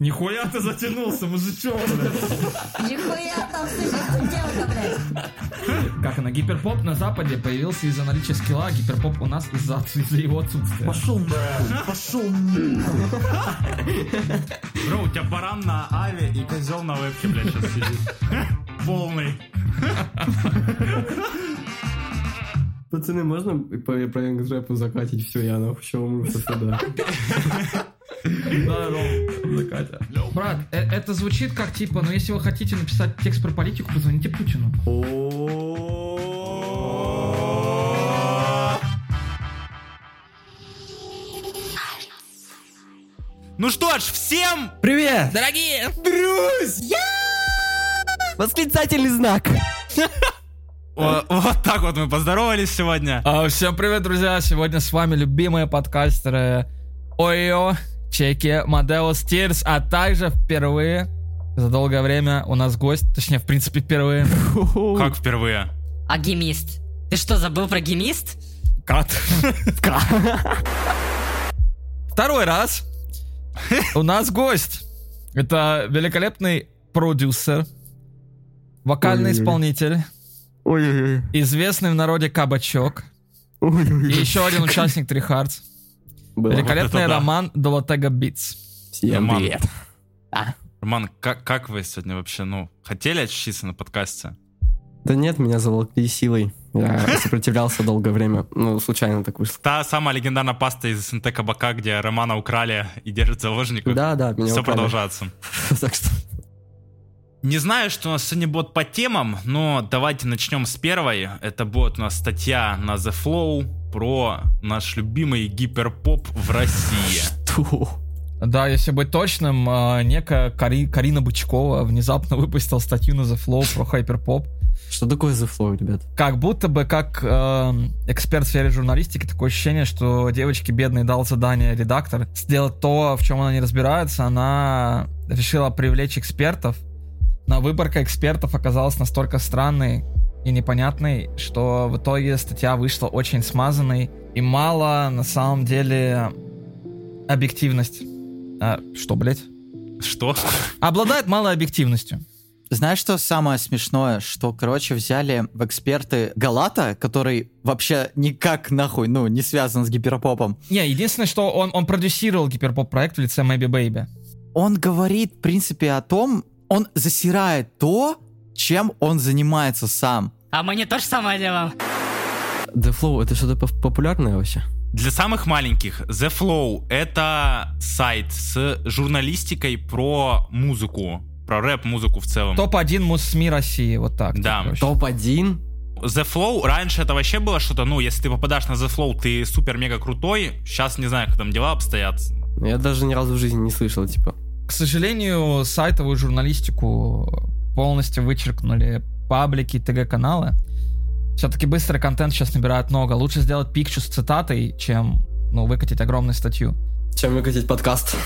Нихуя ты затянулся, мужичок, блядь. Нихуя там студентка, блядь. Как на гиперпоп на Западе появился из-за наличия скилла, а гиперпоп у нас из-за из его отсутствия. Пошел, пошел. Бро, у тебя баран на аве и козел на вебке, блядь, сейчас сидит. Полный. Пацаны, можно по проект рэпу закатить? Все, я нахуй еще умру со стыда. Да, Ром, Катя. Брат, э- это звучит как типа, ну если вы хотите написать текст про политику, позвоните Путину. Ну что ж, всем Привет! Дорогие! Друзья! Восклицательный знак. Вот так вот мы поздоровались сегодня. А, всем привет, друзья! Сегодня с вами любимые подкастеры Ойо, Чеки, Мадеус Тирс, а также впервые за долгое время у нас гость, точнее, в принципе, впервые. Как впервые? А гемист? Ты что, забыл про гемист? Кат. Второй раз у нас гость. Это великолепный продюсер, вокальный исполнитель, известный в народе кабачок и еще один участник Трихардс. Было. Великолепный это да. роман Долотега Битс. Всем Роман. привет. Роман, как, как вы сегодня вообще, ну, хотели очутиться на подкасте? Да нет, меня заволокли силой. Я сопротивлялся долгое время. Ну, случайно так вышло. Та самая легендарная паста из СНТ Кабака, где Романа украли и держат в заложниках. Да, да, меня Все украли. продолжается. Так что... Не знаю, что у нас сегодня будет по темам, но давайте начнем с первой. Это будет у нас статья на The Flow про наш любимый гиперпоп в России. Ту. Да, если быть точным, э, некая Кари- Карина Бычкова внезапно выпустила статью на The Flow про хайперпоп. Что такое The Flow, ребят? Как будто бы как э, эксперт в сфере журналистики, такое ощущение, что девочке бедной дал задание редактор сделать то, в чем она не разбирается. Она решила привлечь экспертов, но выборка экспертов оказалась настолько странной и непонятной, что в итоге статья вышла очень смазанной и мало на самом деле объективность. А, что, блядь? Что? Обладает малой объективностью. Знаешь, что самое смешное? Что, короче, взяли в эксперты Галата, который вообще никак нахуй, ну, не связан с гиперпопом. Не, единственное, что он, он продюсировал гиперпоп-проект в лице Maybe Baby. Он говорит, в принципе, о том, он засирает то, чем он занимается сам. А мы не то же самое делаем. The Flow, это что-то поп- популярное вообще? Для самых маленьких, The Flow — это сайт с журналистикой про музыку, про рэп-музыку в целом. Топ-1 муз-СМИ России, вот так. Да. короче. Топ-1? The Flow, раньше это вообще было что-то, ну, если ты попадаешь на The Flow, ты супер-мега крутой. Сейчас не знаю, как там дела обстоят. Я даже ни разу в жизни не слышал, типа. К сожалению, сайтовую журналистику полностью вычеркнули паблики, ТГ-каналы. Все-таки быстрый контент сейчас набирает много. Лучше сделать пикчу с цитатой, чем ну, выкатить огромную статью. Чем выкатить подкаст?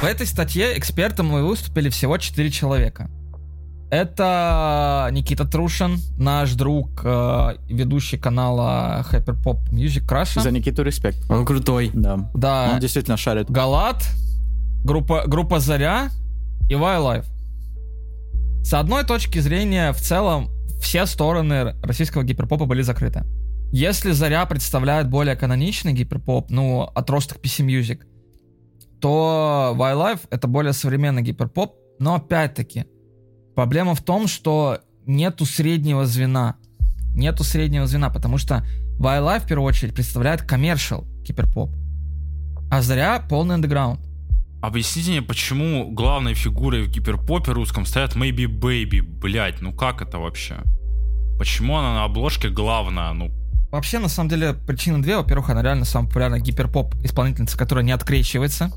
В этой статье экспертом выступили всего 4 человека. Это Никита Трушин, наш друг, э, ведущий канала Hyperpop Music Crush. За Никиту респект. Он крутой. Да. Да, Он действительно шарит. Галат, группа, группа Заря и Wildlife. С одной точки зрения, в целом, все стороны российского гиперпопа были закрыты. Если Заря представляет более каноничный гиперпоп, ну, отросток PC Music, то Wildlife — это более современный гиперпоп, но опять-таки, проблема в том, что нету среднего звена. Нету среднего звена, потому что Wildlife, в первую очередь, представляет коммершал гиперпоп, а Заря — полный андеграунд. Объясните мне, почему главной фигурой в гиперпопе русском стоят Maybe Baby, блять, ну как это вообще? Почему она на обложке главная, ну? Вообще, на самом деле, причины две. Во-первых, она реально самая популярная гиперпоп исполнительница, которая не открещивается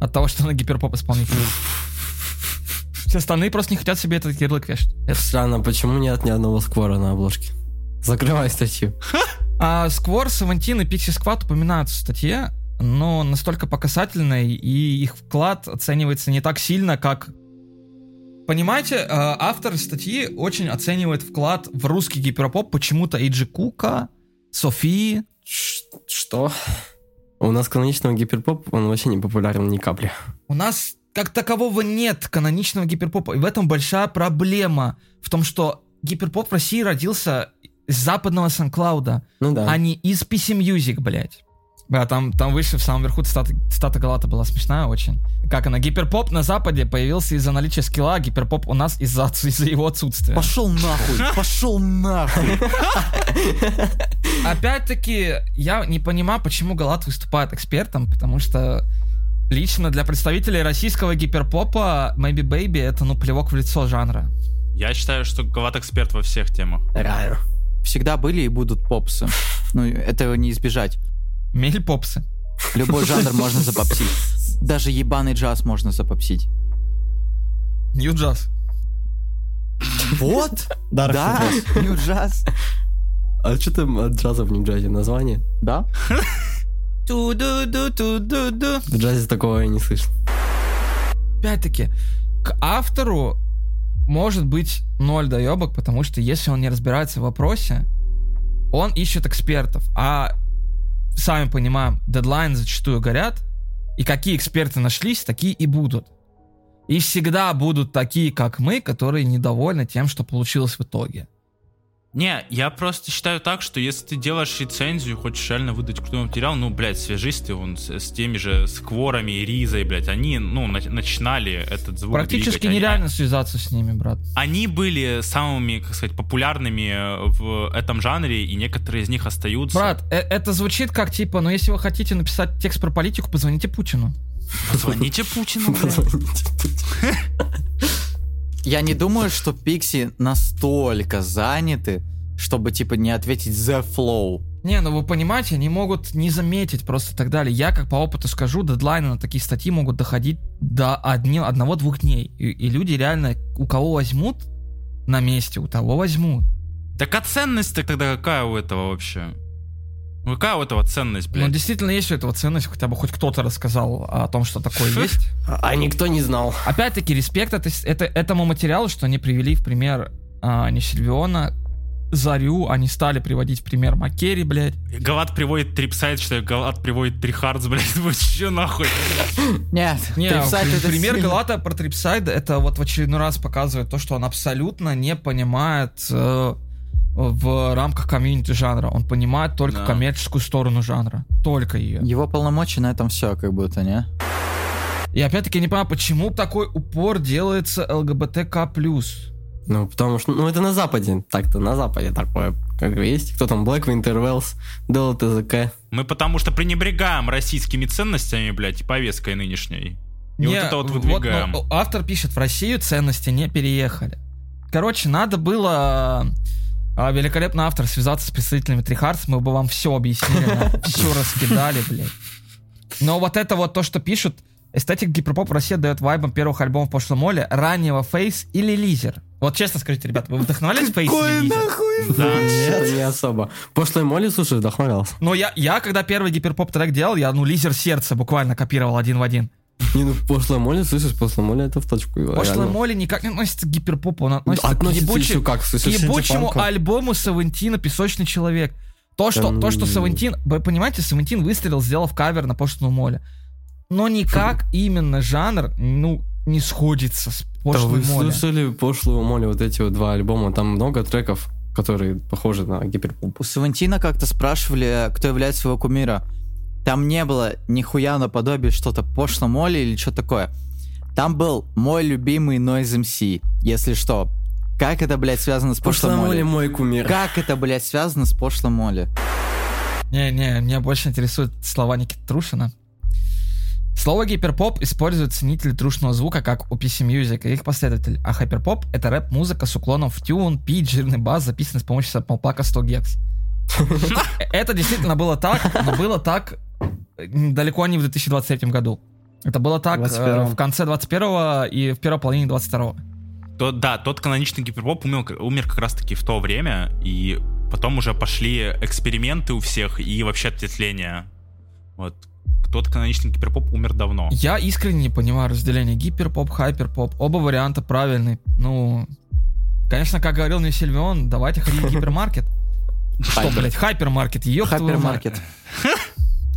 от того, что она гиперпоп исполнительница. Все остальные просто не хотят себе этот ярлык вешать. Это- Странно, почему нет ни одного сквора на обложке? Закрывай статью. А Сквор, Савантин и Пикси Сквад упоминаются в статье, но настолько по касательной, и их вклад оценивается не так сильно, как... Понимаете, э, автор статьи очень оценивает вклад в русский гиперпоп почему-то Эйджи Кука, Софии, Что? У нас каноничного гиперпоп, он вообще не популярен ни капли. У нас как такового нет каноничного гиперпопа. И в этом большая проблема. В том, что гиперпоп в России родился из западного Сан-Клауда, Ну да. а не из PC Music, блядь. Да, там, там выше, в самом верху цитата, цитата Галата была смешная очень. Как она? Гиперпоп на Западе появился из-за наличия скилла, а гиперпоп у нас из-за, отсу- из-за его отсутствия. Пошел нахуй, пошел нахуй. Опять-таки, я не понимаю, почему Галат выступает экспертом, потому что лично для представителей российского гиперпопа Maybe Baby это, ну, плевок в лицо жанра. Я считаю, что Галат эксперт во всех темах. Реально. Всегда были и будут попсы. Ну, этого не избежать. Мель-попсы. Любой жанр можно запопсить. Даже ебаный джаз можно запопсить. Нью-джаз. Вот, Dark да, нью джаз. А что там от джаза в Нью-Джазе? Название? Да? Ту-ду-ду-ту-ду-ду. В джазе такого я не слышал. Опять-таки, к автору может быть ноль доебок, потому что если он не разбирается в вопросе, он ищет экспертов. А сами понимаем, дедлайны зачастую горят, и какие эксперты нашлись, такие и будут. И всегда будут такие, как мы, которые недовольны тем, что получилось в итоге. Не, я просто считаю так, что если ты делаешь рецензию, хочешь реально выдать крутой материал, ну, блядь, свяжись ты вон с, с теми же скворами и Ризой, блядь, они, ну, на- начинали этот звук Практически двигать, они- нереально связаться с ними, брат. Они были самыми, как сказать, популярными э, в этом жанре, и некоторые из них остаются. Брат, э- это звучит как типа, ну если вы хотите написать текст про политику, позвоните Путину. Позвоните Путину, блядь. Я не думаю, что Пикси настолько заняты, чтобы, типа, не ответить The Flow. Не, ну вы понимаете, они могут не заметить просто и так далее. Я как по опыту скажу, дедлайны на такие статьи могут доходить до одни, одного-двух дней. И, и люди реально, у кого возьмут на месте, у того возьмут. Так а ценность-то тогда какая у этого вообще? Ну, Какая у этого ценность, Но блядь? действительно есть у этого ценность, хотя бы хоть кто-то рассказал о том, что такое есть. А никто не знал. Опять-таки, респект это, это, этому материалу, что они привели в пример а, не Сильвиона, Зарю, они стали приводить в пример Маккери, блядь. Галат приводит трипсайд, что Галат приводит трихардс, блядь, вы че нахуй? Нет, Не, трипсайд это пример сильно. Галата про Трипсайда это вот в очередной раз показывает то, что он абсолютно не понимает э, в рамках комьюнити жанра. Он понимает только Да. коммерческую сторону жанра. Только ее. Его полномочия на этом все, как будто, не? И опять-таки не понимаю, почему такой упор делается ЛГБТК+. Ну, потому что, ну, это на Западе. Так-то на Западе такое, как бы есть. Кто там? Black Winter Wells, ДЛТЗК. Мы потому что пренебрегаем российскими ценностями, блядь, и повесткой нынешней. И вот это вот вот, выдвигаем. ну, автор пишет, в Россию ценности не переехали. Короче, надо было а, великолепно автор связаться с представителями Tryhards, мы бы вам все объяснили, все раскидали, блядь. Но вот это вот то, что пишут, эстетик гиперпоп в России отдает вайбом первых альбомов Пошло Молли, раннего Face или Лизер. Вот честно скажите, ребят, вы вдохновлялись Face или Лизер? Да. Нет, не особо. Пошлой Молли, слушай, вдохновлялся. Но я, я, когда первый гиперпоп трек делал, я, ну, Лизер сердце буквально копировал один в один. Не, ну, пошлой моли, слышишь, пошлой моли это в точку. Пошлая. Молли никак не относится к гиперпопу, он относится, Относится к ебучей- еще как, к слышишь, ебучему синтепанку. альбому Савентина «Песочный человек». То, что, Да то, что ну. Савентин... Вы понимаете, Савентин выстрелил, сделав кавер на пошлую моле. Но никак именно жанр, ну, не сходится с Да пошлой вы моле. слышали пошлую моли, вот эти вот два альбома, там много треков, которые похожи на гиперпоп. У Савантина как-то спрашивали, кто является его кумира. Там не было нихуя наподобие что-то пошло моли или что такое. Там был мой любимый Noise MC, если что. Как это, блядь, связано с пошлой Пошлая моли мой кумир. Как это, блядь, связано с пошлой моли? Не-не, меня больше интересуют слова Никиты Трушина. Слово гиперпоп используют ценители трушного звука, как у PC Music и их последователь, а хайперпоп — это рэп-музыка с уклоном в тюн, пит, жирный бас, записанный с помощью самплпака 100 гекс. Это действительно было так, но было так э, далеко не в 2023 году. Это было так э, 21-м. в конце 21 и в первой половине 22 То, да, тот каноничный гиперпоп умер, умер как раз-таки в то время, и потом уже пошли эксперименты у всех и вообще ответвления. Вот. Тот каноничный гиперпоп умер давно. Я искренне не понимаю разделение гиперпоп, хайперпоп. Оба варианта правильные. Ну, конечно, как говорил мне Сильвион, давайте ходить в гипермаркет. Что, блядь, хайпермаркет, ёб. Хайпермаркет.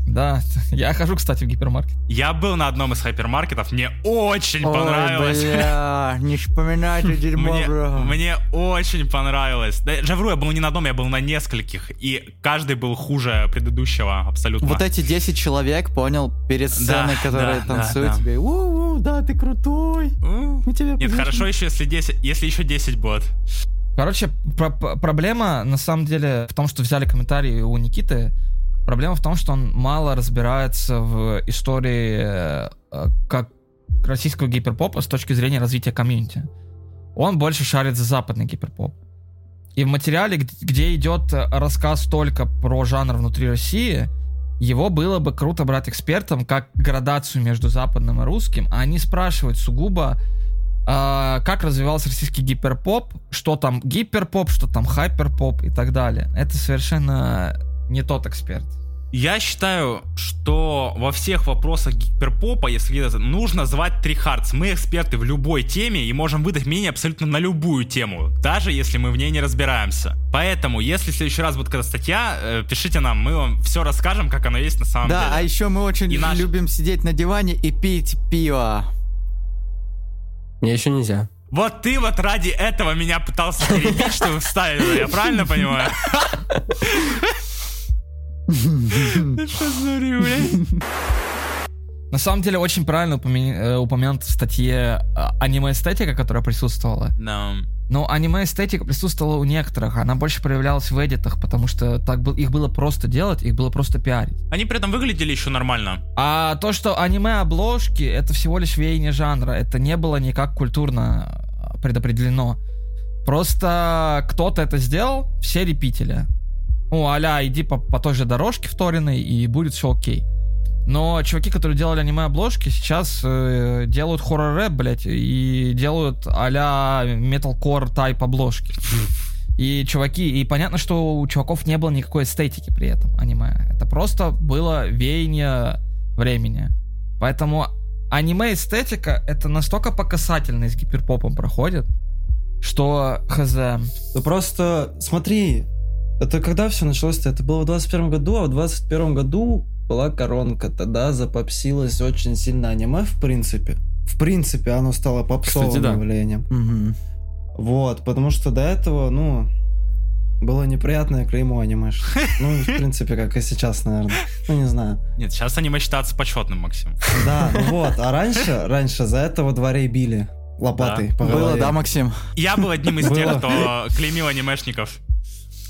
Да, я хожу, кстати, в гипермаркет. Я был на одном из хайпермаркетов, мне очень Ой, понравилось. бля, не вспоминай это дерьмо, Мне, бро. мне очень понравилось. Да, я вру, я был не на одном, я был на нескольких. И каждый был хуже предыдущего абсолютно. Вот эти 10 человек, понял, перед сценой, Да, которые да, танцуют да, тебе. У-у, да, ты крутой. Мы тебя Нет, поддержим». хорошо еще, если 10, если еще 10 будет. Короче, про- проблема на самом деле в том, что взяли комментарии у Никиты. Проблема в том, что он мало разбирается в истории э, э, как российского гиперпопа с точки зрения развития комьюнити. Он больше шарит за западный гиперпоп. И в материале, где идет э, рассказ только про жанр внутри России, его было бы круто брать экспертом как градацию между западным и русским, а они спрашивают сугубо, а, как развивался российский гиперпоп, что там гиперпоп, что там хайперпоп и так далее. Это совершенно не тот эксперт. Я считаю, что во всех вопросах гиперпопа, если где-то нужно звать три Hearts. Мы эксперты в любой теме и можем выдать мнение абсолютно на любую тему, даже если мы в ней не разбираемся. Поэтому, если в следующий раз будет какая-то статья, э, пишите нам, мы вам все расскажем, как оно есть на самом Да, а деле. еще мы очень И наш- любим сидеть на диване и пить пиво. Мне еще нельзя. Вот ты вот ради этого меня пытался перебить, чтобы вставили, я правильно понимаю? Что за? На самом деле очень правильно э, упомянуто в статье а, аниме-эстетика, которая присутствовала. Да. Но аниме-эстетика присутствовала у некоторых, она больше проявлялась в эдитах, потому что так был, их было просто делать, их было просто пиарить. Они при этом выглядели еще нормально. А то, что аниме-обложки, это всего лишь веяние жанра, это не было никак культурно а, предопределено. Просто кто-то это сделал, все репители. Ну, аля, иди по, по той же дорожке вторенной, и будет все окей. Но чуваки, которые делали аниме-обложки, сейчас э, делают хоррор-рэп, блядь, и делают а-ля металкор тайп обложки. И чуваки, и понятно, что у чуваков не было никакой эстетики при этом аниме. Это просто было веяние времени. Поэтому аниме-эстетика это настолько по касательной с гиперпопом проходит, что хз. Ну просто смотри, это когда все началось-то? Это было в 21 году, а в 21 году была коронка. Тогда запопсилось очень сильно аниме, в принципе. В принципе, оно стало попсовым Кстати, да. явлением. Мгм. Вот, потому что до этого, ну, было неприятное клеймо аниме. Ну, в принципе, как и сейчас, наверное. Ну, не знаю. Нет, сейчас аниме считается почетным, Максим. Да, ну вот. А раньше, раньше за это во дворе били лопатой Да. по Было, да, Максим? Я был одним из тех, кто клеймил анимешников.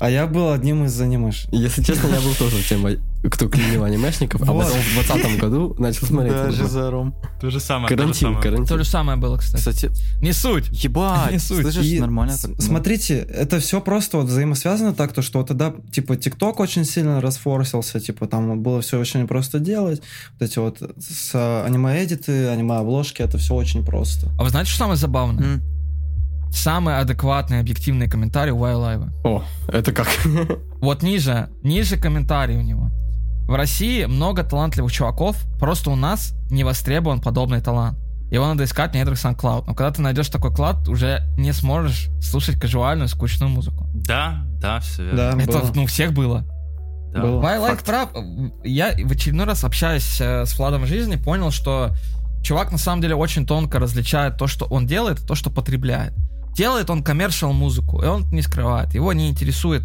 А я был одним из анимеш. Если честно, я был тоже тем, кто клеил анимешников, а потом в 20 году начал смотреть. Да. Жизаром. То же самое. то же Карантин, самое. То карантин. же самое было, кстати. Кстати, Не суть. ебать, Не суть. слышишь, И нормально. ну. Смотрите, это все просто вот взаимосвязано так, то, что вот тогда, типа, ТикТок очень сильно расфорсился, типа, там было все очень просто делать. Вот эти вот с а, аниме-эдиты, аниме-обложки, это все очень просто. А вы знаете, что самое забавное? Самый адекватный, объективный комментарий у Вайлайва. О, это как? Вот ниже, ниже комментарий у него. В России много талантливых чуваков, просто у нас не востребован подобный талант. Его надо искать в недрах SoundCloud. Но когда ты найдешь такой клад, уже не сможешь слушать казуальную, скучную музыку. Да, да, все верно. Да, Это было. ну, у всех было. Да. было. Факт. прав. Я в очередной раз, общаясь э, с Владом в жизни, понял, что чувак на самом деле очень тонко различает то, что он делает, и то, что потребляет. Делает он коммершал музыку, и он не скрывает. Его не интересует...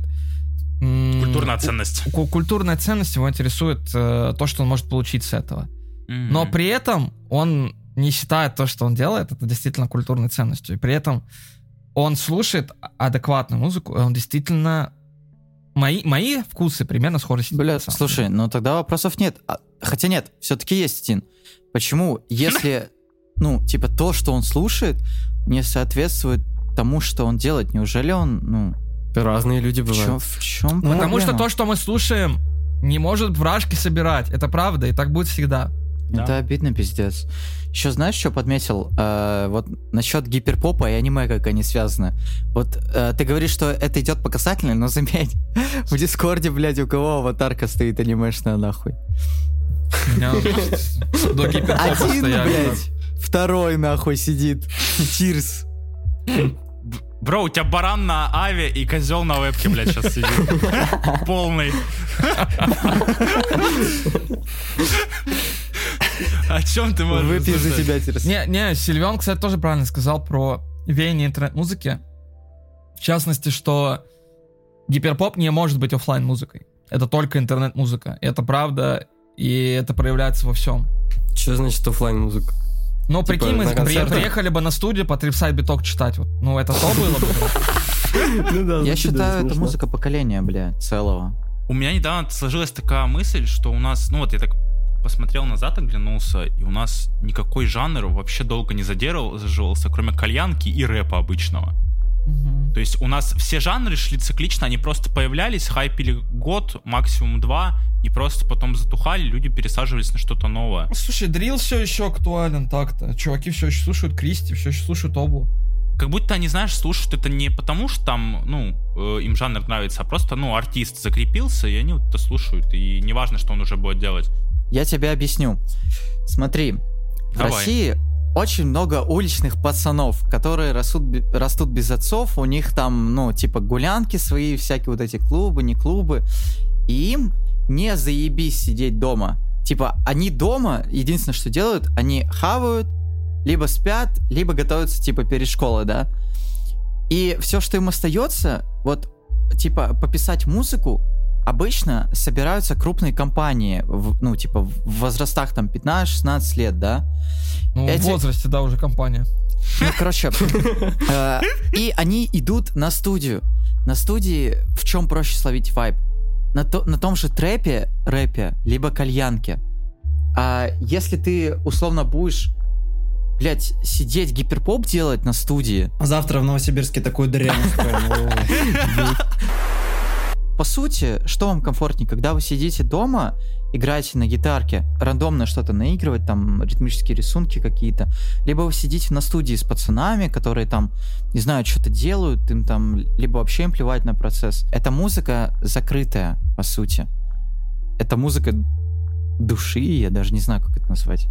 Культурная ценность. ку- культурная ценность его интересует э, то, что он может получить с этого. Но Мгм. при этом он не считает то, что он делает, это действительно культурной ценностью. И при этом он слушает адекватную музыку, и он действительно... Мои, мои вкусы примерно схожи с Бля, слушай, ну тогда вопросов нет. А, хотя нет, все-таки есть один. Почему, если, ну, типа, то, что он слушает, не соответствует тому, что он делает, неужели он, ну, Разные люди в чем, бывают. в чем Ну, Потому что то, что мы слушаем, не может вражки собирать. Это правда, и так будет всегда. Да. Это обидно, пиздец. Еще знаешь, что подметил? Э, вот насчет гиперпопа и аниме, как они связаны. Вот э, ты говоришь, что это идет по касательной, но заметь, в Дискорде, блядь, у кого аватарка стоит анимешная нахуй? До гиперпопа Один, блядь, второй нахуй сидит. Тирс. Бро, у тебя баран на аве и козел на вебке, блядь, сейчас сидит. Полный. О чем ты можешь Выпью за тебя. Не, не, Сильвен, кстати, тоже правильно сказал про веяние интернет-музыки. В частности, что гиперпоп не может быть офлайн музыкой Это только интернет-музыка. Это правда, и это проявляется во всем. Что значит офлайн музыка? Ну, Типа, прикинь, мы при- приехали бы на студию потрясать биток читать. Вот. Ну, это то было бы. Ну Я считаю, это музыка поколения, бля, целого. У меня недавно сложилась такая мысль, что у нас, ну вот я так посмотрел назад, оглянулся, и у нас никакой жанр вообще долго не задерживался, кроме кальянки и рэпа обычного. То есть у нас все жанры шли циклично, они просто появлялись, хайпили год, максимум два, и просто потом затухали, люди пересаживались на что-то новое. Слушай, дрил все еще актуален так-то. Чуваки все еще слушают Кристи, все еще слушают Облу. Как будто они, знаешь, слушают это не потому, что там, ну, э, им жанр нравится, а просто, ну, артист закрепился, и они вот это слушают, и неважно, что он уже будет делать. Я тебе объясню. Смотри, в Давай. России очень много уличных пацанов, которые растут, растут без отцов, у них там, ну, типа гулянки свои, всякие вот эти клубы, не клубы, и им не заебись сидеть дома. Типа, они дома, единственное, что делают, они хавают, либо спят, либо готовятся, типа, перед школой, да. И все, что им остается, вот, типа, пописать музыку, обычно собираются крупные компании, в- ну, типа, в возрастах там 15-16 лет, да. Ну, Эти- в возрасте, да, уже компания. Ну, короче, э, и они идут на студию. На студии в чем проще словить вайб? На, то- на том же трэпе, рэпе, либо кальянке. А если ты условно будешь, блядь, сидеть гиперпоп делать на студии, А завтра в Новосибирске такую дрянь устроим. По сути, что вам комфортнее, когда вы сидите дома, играете на гитарке, рандомно что-то наигрывать, там ритмические рисунки какие-то, либо вы сидите на студии с пацанами, которые там, не знаю, что-то делают, им там, либо вообще им плевать на процесс. Это музыка закрытая, по сути. Это музыка души, я даже не знаю, как это назвать.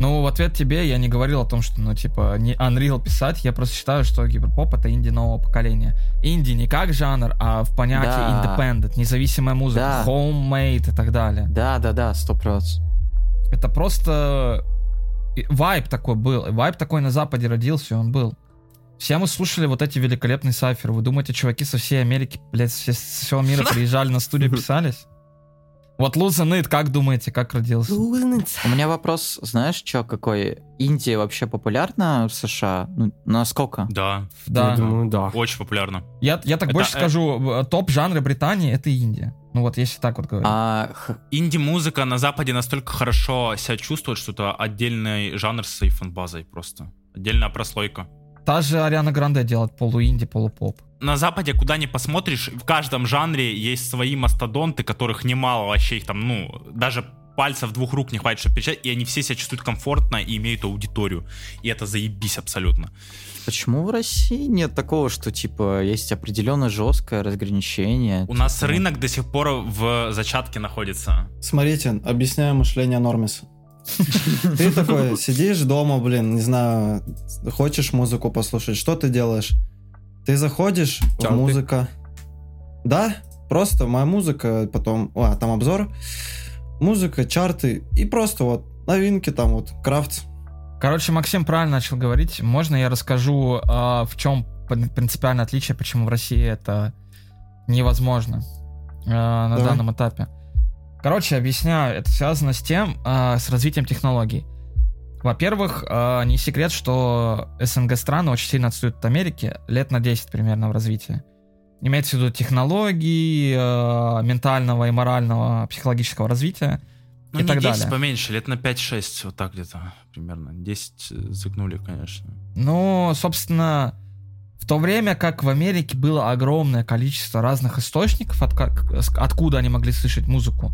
Ну, в ответ тебе я не говорил о том, что, ну, типа, не Unreal писать, я просто считаю, что гиперпоп — это инди нового поколения. Инди не как жанр, а в понятии Да. independent, независимая музыка, Да. homemade и так далее. Да-да-да, сто процентов. Это просто вайб такой был. Вайб такой на Западе родился, и он был. Все мы слушали вот эти великолепные сайферы. Вы думаете, чуваки со всей Америки, блядь, со всего мира приезжали на студию, писались? Вот Луза Нит, как думаете, как родился? У меня вопрос, знаешь, что какой? Индия вообще популярна в США? Ну, насколько? Да, Да. Я думаю, да. очень популярно. Я, я так Это, больше э, скажу, в- топ жанра Британии это Индия. Ну вот если так вот говорить. А, Инди-музыка на Западе настолько хорошо себя чувствует, что это отдельный жанр с своей фан-базой просто. Отдельная прослойка. Та же Ариана Гранде делает полу-инди, полупоп. На Западе, куда ни посмотришь, в каждом жанре есть свои мастодонты, которых немало вообще, их там, ну, даже пальцев двух рук не хватит, чтобы перечислять, и они все себя чувствуют комфортно и имеют аудиторию. И это заебись абсолютно. почему в России нет такого, что типа есть определенно жесткое разграничение? У нас типа, рынок до сих пор в зачатке находится. Смотрите, объясняю мышление Нормиса. Ты такой сидишь дома, блин, не знаю, хочешь музыку послушать, что ты делаешь? Ты заходишь Чарты. музыка. Да, просто моя музыка, потом, а, там обзор, музыка, чарты и просто вот новинки там вот, крафт. Короче, Максим правильно начал говорить. Можно я расскажу, а, в чем пр- принципиальное отличие, почему в России это невозможно а, на Давай. данном этапе. Короче, объясняю, это связано с тем, а, с развитием технологий. Во-первых, а, не секрет, что СНГ страны очень сильно отстают от Америки, лет на 10 примерно в развитии. Имеется в виду технологии, а, ментального и морального, психологического развития. Ну, И не так 10, далее. поменьше, лет на 5-6, вот так где-то примерно. 10 э, загнули, конечно. Ну, собственно, в то время как в Америке было огромное количество разных источников, от, откуда они могли слышать музыку,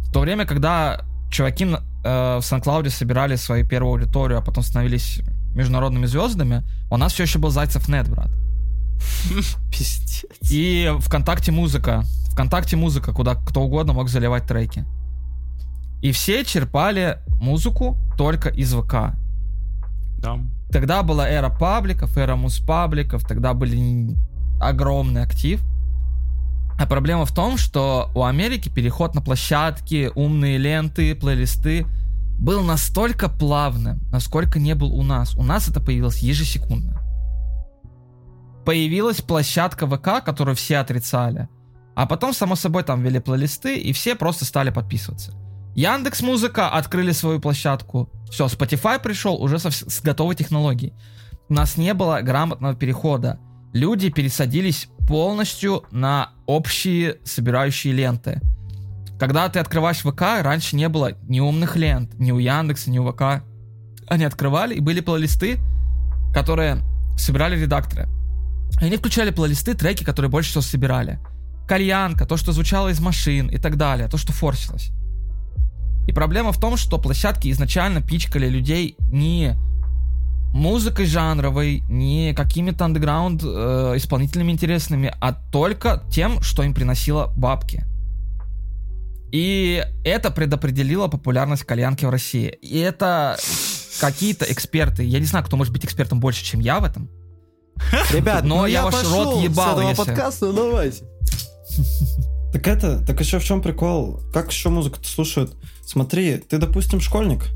в то время, когда чуваки э, в Сан-Клауде собирали свою первую аудиторию, а потом становились международными звездами, у нас все еще был Зайцев Нет, брат. Пиздец. И ВКонтакте музыка. ВКонтакте музыка, куда кто угодно мог заливать треки. И все черпали музыку только из ВК. Там. Тогда была эра пабликов, эра муспабликов, тогда были огромный актив. А проблема в том, что у Америки переход на площадки, умные ленты, плейлисты был настолько плавным, насколько не был у нас. У нас это появилось ежесекундно. Появилась площадка ВК, которую все отрицали. А потом, само собой, там ввели плейлисты, и все просто стали подписываться. Яндекс Музыка открыли свою площадку. Все, Spotify пришел уже со с готовой технологией. У нас не было грамотного перехода. Люди пересадились полностью на общие собирающие ленты. Когда ты открываешь ВК, раньше не было ни умных лент, ни у Яндекса, ни у ВК. Они открывали, и были плейлисты, которые собирали редакторы. И они включали плейлисты, треки, которые больше всего собирали. Кальянка, то, что звучало из машин и так далее, то, что форсилось. И проблема в том, что площадки изначально пичкали людей не музыкой жанровой, не какими-то андеграунд э, исполнителями интересными, а только тем, что им приносило бабки. И это предопределило популярность кальянки в России. И это какие-то эксперты, я не знаю, кто может быть экспертом больше, чем я в этом, Ребят, Но ну я я ваш пошел рот ебал, с этого если- подкаста, давайте. Так это, так еще в чем прикол? Как еще музыку-то слушают? Смотри, ты, допустим, школьник,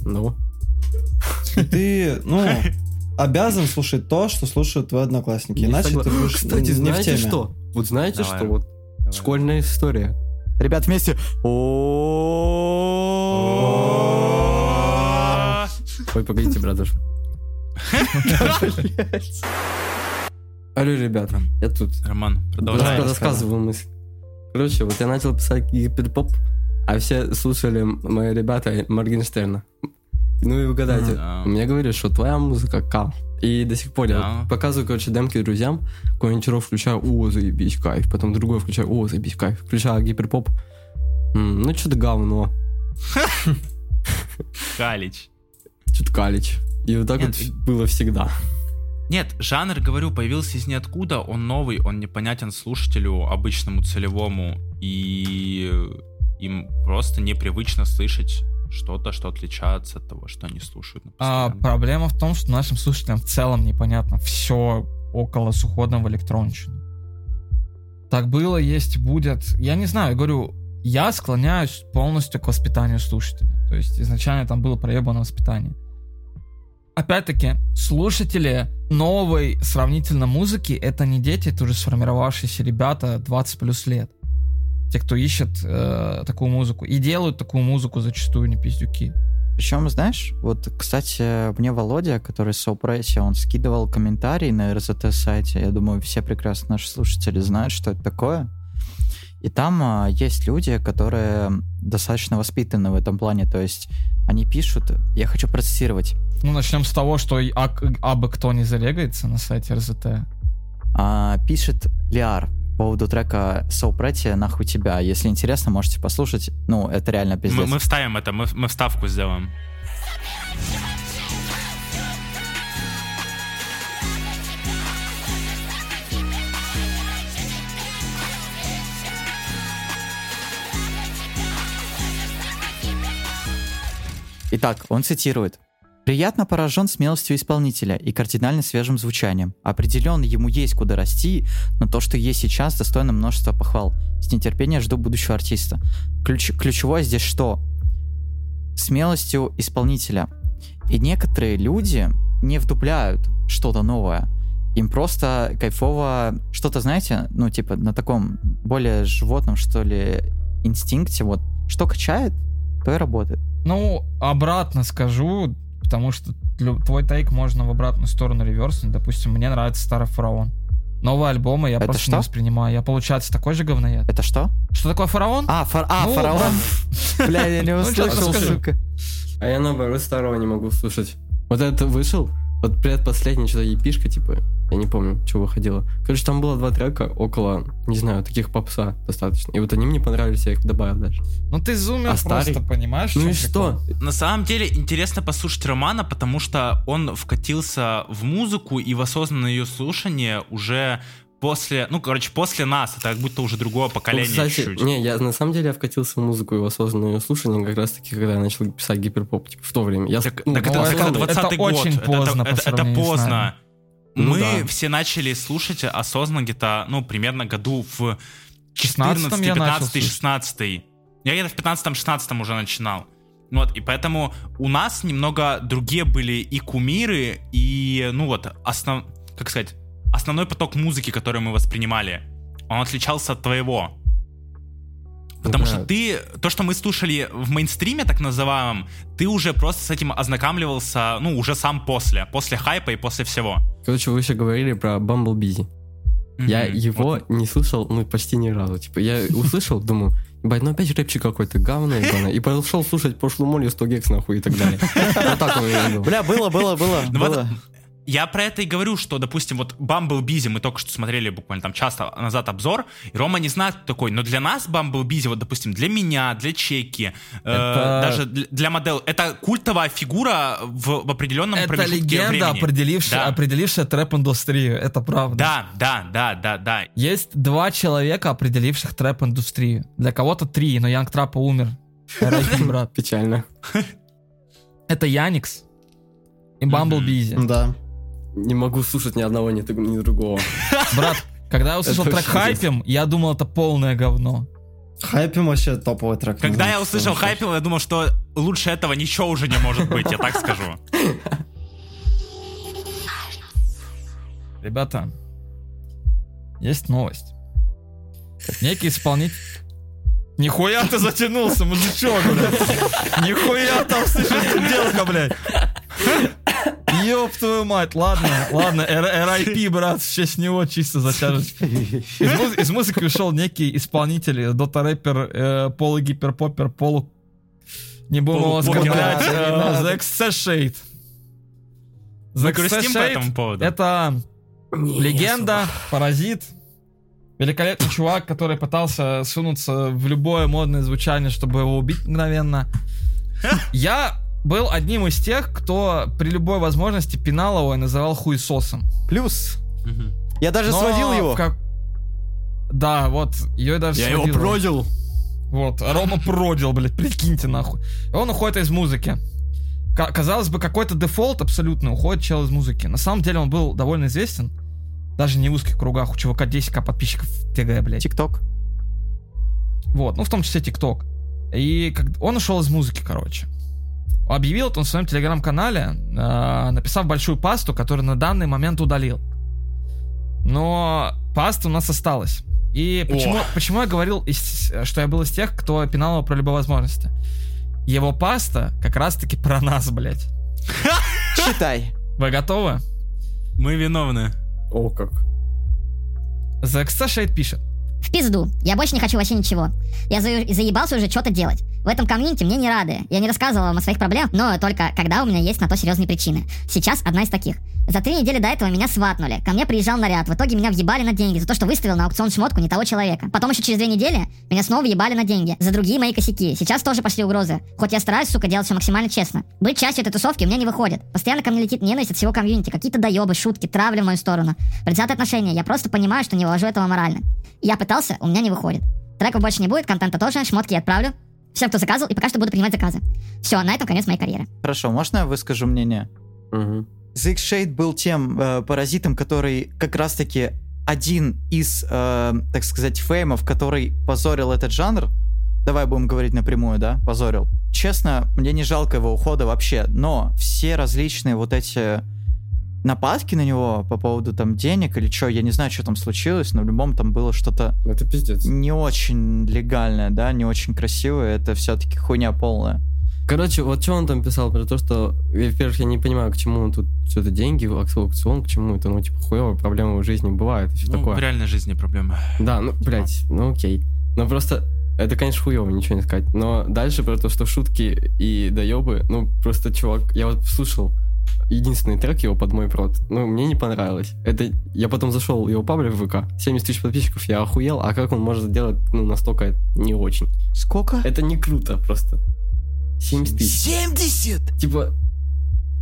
Ну, ты, ну, обязан слушать то, что слушают твои одноклассники. не Иначе согла- ты будешь Кстати, не в знаете теме. что? Вот знаете Давай. что? Вот Давай. школьная история. Ребят, вместе. Ой, погодите, братуш. Алло, ребята, я тут. Роман, продолжай. Рас- рассказываю мысль. Короче, вот я начал писать гиперпоп, а все слушали мои ребята Моргенштерна. Ну и угадайте, А. мне говорят, что твоя музыка кал. И до сих пор я Да. вот показываю, короче, демки друзьям, какой-нибудь включаю, о, заебись, кайф. Потом другой включаю, о, заебись, кайф. Включаю гиперпоп, М, ну что-то говно, Калич. что-то калич. И вот так Нет, вот было всегда. Нет, жанр, говорю, появился из ниоткуда, он новый, он непонятен слушателю, обычному целевому, и им просто непривычно слышать что-то, что отличается от того, что они слушают. А, проблема в том, что нашим слушателям в целом непонятно все около суходного электронщины. Так было, есть, будет. Я не знаю, я говорю, я склоняюсь полностью к воспитанию слушателя. То есть изначально там было проебано воспитание. Опять-таки, слушатели новой сравнительно музыки это не дети, это уже сформировавшиеся ребята 20 плюс лет. Те, кто ищет э, такую музыку. И делают такую музыку зачастую не пиздюки. Причем, знаешь, вот, кстати, мне Володя, который с Сопресси, он скидывал комментарий на РЗТ сайте. Я думаю, все прекрасно наши слушатели знают, что это такое. И там а, есть люди, которые достаточно воспитаны в этом плане. То есть они пишут, я хочу процессировать. Ну, начнем с того, что и- а, абы кто не зарегается на сайте РЗТ. А, пишет Лиар поводу трека Сопрети «Нахуй тебя». Если интересно, можете послушать. Ну, это реально Мы, пиздец. мы вставим это, мы, мы вставку сделаем. Итак, он цитирует. Приятно поражен смелостью исполнителя и кардинально свежим звучанием. Определенно ему есть куда расти, но то, что есть сейчас, достойно множества похвал. С нетерпением жду будущего артиста. Ключ- ключевое здесь что? Смелостью исполнителя. И некоторые люди не вдупляют что-то новое. Им просто кайфово что-то, знаете, ну, типа на таком более животном, что ли, инстинкте. Вот что качает, то и работает. Ну, обратно скажу, потому что твой тейк можно в обратную сторону реверснуть. Допустим, мне нравится Старый Фараон. Новые альбомы я Это просто что? не воспринимаю. Я, получается, такой же говноед. Это что? Что такое Фараон? А, фар... а Ну, фараон. Бля, я не Ну, услышал, сука. А я наоборот старого не могу слушать. Вот это вышел, вот предпоследний что-то епишка, типа, я не помню, что выходило. Короче, там было два трека около, не знаю, таких попса достаточно. И вот они мне понравились, я их добавил даже. Ну ты зумер А просто, старый? понимаешь? Ну и прикол? что? На самом деле интересно послушать Романа, потому что он вкатился в музыку и в осознанное ее слушание уже после, ну, короче, после нас, это как будто уже другое Ну, поколение кстати, чуть-чуть. не, я на самом деле я вкатился в музыку и в осознанное слушание как раз таки, когда я начал писать гиперпоп, типа, в то время. Я, Так, ну, так ну, это, это- это 20 это год. очень Это- поздно это, по это, с поздно. Ну Мы да. все начали слушать осознанно где-то, ну, примерно году в 16-м 14, я начал 15, слушать. 16. Я где-то в 15-16 уже начинал. Вот, и поэтому у нас немного другие были и кумиры, и, ну вот, основ... как сказать, основной поток музыки, который мы воспринимали, он отличался от твоего. Потому Да. что ты, то, что мы слушали в мейнстриме, так называемом, ты уже просто с этим ознакомливался, ну, уже сам после, после хайпа и после всего. Короче, вы еще говорили про Bumble Busy. Я его Вот. не слышал, ну, почти ни разу. Типа, я услышал, думаю, ебать, ну опять рэпчик какой-то, говно ебаное. И пошел слушать пошлую молью 100 гекс нахуй и так далее. Вот так у меня было. Бля, было, было, было. Я про это и говорю, что, допустим, вот Busy, мы только что смотрели буквально там час назад обзор, и Рома не знает, кто такой, но для нас Busy, вот, допустим, для меня, для Чеки, э, Это- даже для, для модел, это культовая фигура в, в определенном Это промежутке легенда, времени. определившая, Да. определившая трэп-индустрию. Это правда. Да, да, да, да, да. Есть два человека, определивших трэп-индустрию. Для кого-то три, но Yung Trappa умер. Печально. Это Яникс и Бамбл Мгм. Бизи. Да. Не могу слушать ни одного, ни, ни другого. Брат, когда я услышал трек Хайпим, я думал, это полное говно. Хайпим вообще топовый трек. Когда Не я услышал хайпил, я думал, что лучше этого ничего уже не может быть, я так скажу. Ребята, есть новость. Некий исполнитель... Нихуя ты затянулся, мужичок, блядь. Нихуя там, слышишь, делка, блядь. Ёб твою мать, ладно, ладно, R- RIP, брат, в честь него чисто затяжечка. Из, муз- из музыки ушел некий исполнитель, дота-рэпер, э, полу-гиперпопер, полу... Не будем его оскорблять, э. The Excess Shade. The Excess по Shade этому поводу. Это легенда, паразит, великолепный чувак, который пытался сунуться в любое модное звучание, чтобы его убить мгновенно. Я был одним из тех, кто при любой возможности пинал его и называл хуесосом. Плюс. Мгм. Я даже Но сводил его. как- Да, вот, ее даже Я его продил. Вот, Рома продил, блядь, прикиньте нахуй. И он уходит из музыки. Ка- казалось бы, какой-то дефолт абсолютно уходит чел из музыки. На самом деле он был довольно известен. Даже не в узких кругах. У чувака 10к подписчиков ТГ, блядь. Тикток. Вот, ну в том числе TikTok. И как... он ушел из музыки, короче. Объявил это он в своем телеграм-канале, э, написав большую пасту, которую на данный момент удалил. Но паста у нас осталась. И почему, почему я говорил, из- что я был из тех, кто пинал его про любые возможности? Его паста как раз-таки про нас, блядь. Читай. Вы готовы? Мы виновны. О, как. The Shade пишет. В пизду. Я больше не хочу вообще ничего. Я за- заебался уже что-то делать. В этом комьюнити мне не рады. Я не рассказывал вам о своих проблемах, но только когда у меня есть на то серьезные причины. Сейчас одна из таких. За три недели до этого меня сватнули. Ко мне приезжал наряд. В итоге меня въебали на деньги за то, что выставил на аукцион шмотку не того человека. Потом еще через две недели меня снова въебали на деньги. За другие мои косяки. Сейчас тоже пошли угрозы. Хоть я стараюсь, сука, делать все максимально честно. Быть частью этой тусовки у меня не выходит. Постоянно ко мне летит ненависть от всего комьюнити. Какие-то доебы, шутки, травли в мою сторону. Предвзятые отношения. Я просто понимаю, что не вывожу этого морально. Я пытался, у меня не выходит. Треков больше не будет, контента тоже, шмотки я отправлю. Всем, кто заказывал, и пока что буду принимать заказы. Все, на этом конец моей карьеры. Хорошо, можно я выскажу мнение? Мгм. The Shade был тем э, паразитом, который как раз-таки один из, э, так сказать, феймов, который позорил этот жанр. Давай будем говорить напрямую, да? Позорил. Честно, мне не жалко его ухода вообще, но все различные вот эти нападки на него по поводу там денег или что, я не знаю, что там случилось, но в любом там было что-то Это пиздец. не очень легальное, да, не очень красивое, это все-таки хуйня полная. Короче, вот что он там писал про то, что, во-первых, я не понимаю, к чему он тут что-то деньги, аукцион, к чему это, ну, типа, хуевые проблемы в жизни бывают, и все Ну, такое. в реальной жизни проблемы. Да, ну, блядь, ну окей. Но просто, это, конечно, хуево, ничего не сказать. Но дальше про то, что шутки и доебы, ну, просто, чувак, я вот слушал единственный трек его под мой прот. Ну, мне не понравилось. Это, я потом зашел в его паблик в ВК, 70 тысяч подписчиков, я охуел, а как он может делать, ну, настолько не очень. Сколько? Это не круто просто. 70 тысяч. 70! Типа,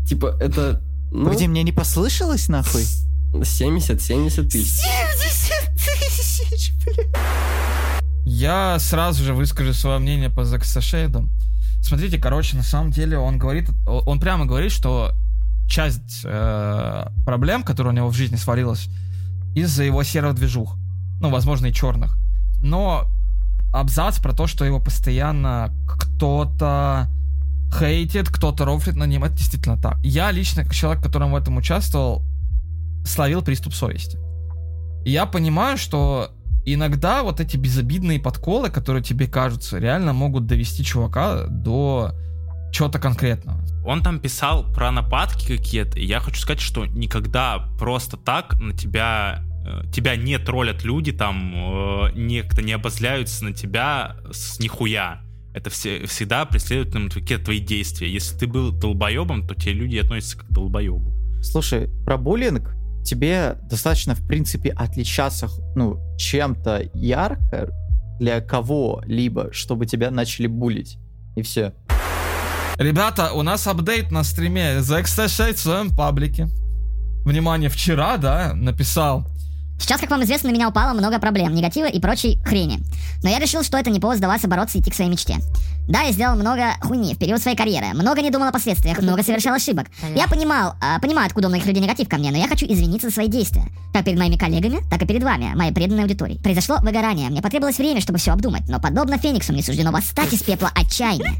типа, это, ну, Где мне не послышалось нахуй? 70-70 тысяч. тысяч, блин. Я сразу же выскажу свое мнение по Заксашейду. Смотрите, короче, на самом деле он говорит, он прямо говорит, что часть э, проблем, которые у него в жизни свалилась, из-за его серых движух. Ну, возможно, и черных. Но абзац про то, что его постоянно кто-то хейтит, кто-то рофлит на ним, это действительно так. Я лично, как человек, который в этом участвовал, словил приступ совести. Я понимаю, что иногда вот эти безобидные подколы, которые тебе кажутся, реально могут довести чувака до чего-то конкретного. Он там писал про нападки какие-то, и я хочу сказать, что никогда просто так на тебя э, тебя не троллят люди, там э, некто не обозляются на тебя с нихуя. Это все, всегда преследуют ну, какие-то твои действия. Если ты был долбоебом, то те люди относятся как к долбоебу. Слушай, про буллинг тебе достаточно, в принципе, отличаться ну, чем-то ярко для кого-либо, чтобы тебя начали булить. И все. Ребята, у нас апдейт на стриме. The Extra в своем паблике. Внимание, вчера, да, написал. Сейчас, как вам известно, на меня упало много проблем, негатива и прочей хрени. Но я решил, что это не повод сдаваться, бороться и идти к своей мечте. Да, я сделал много хуйни в период своей карьеры, много не думал о последствиях, много совершал ошибок. Я понимал, а, понимаю, откуда у многих людей негатив ко мне, но я хочу извиниться за свои действия. Как перед моими коллегами, так и перед вами, моей преданной аудиторией. Произошло выгорание, мне потребовалось время, чтобы все обдумать, но подобно Фениксу мне суждено восстать из пепла отчаяния.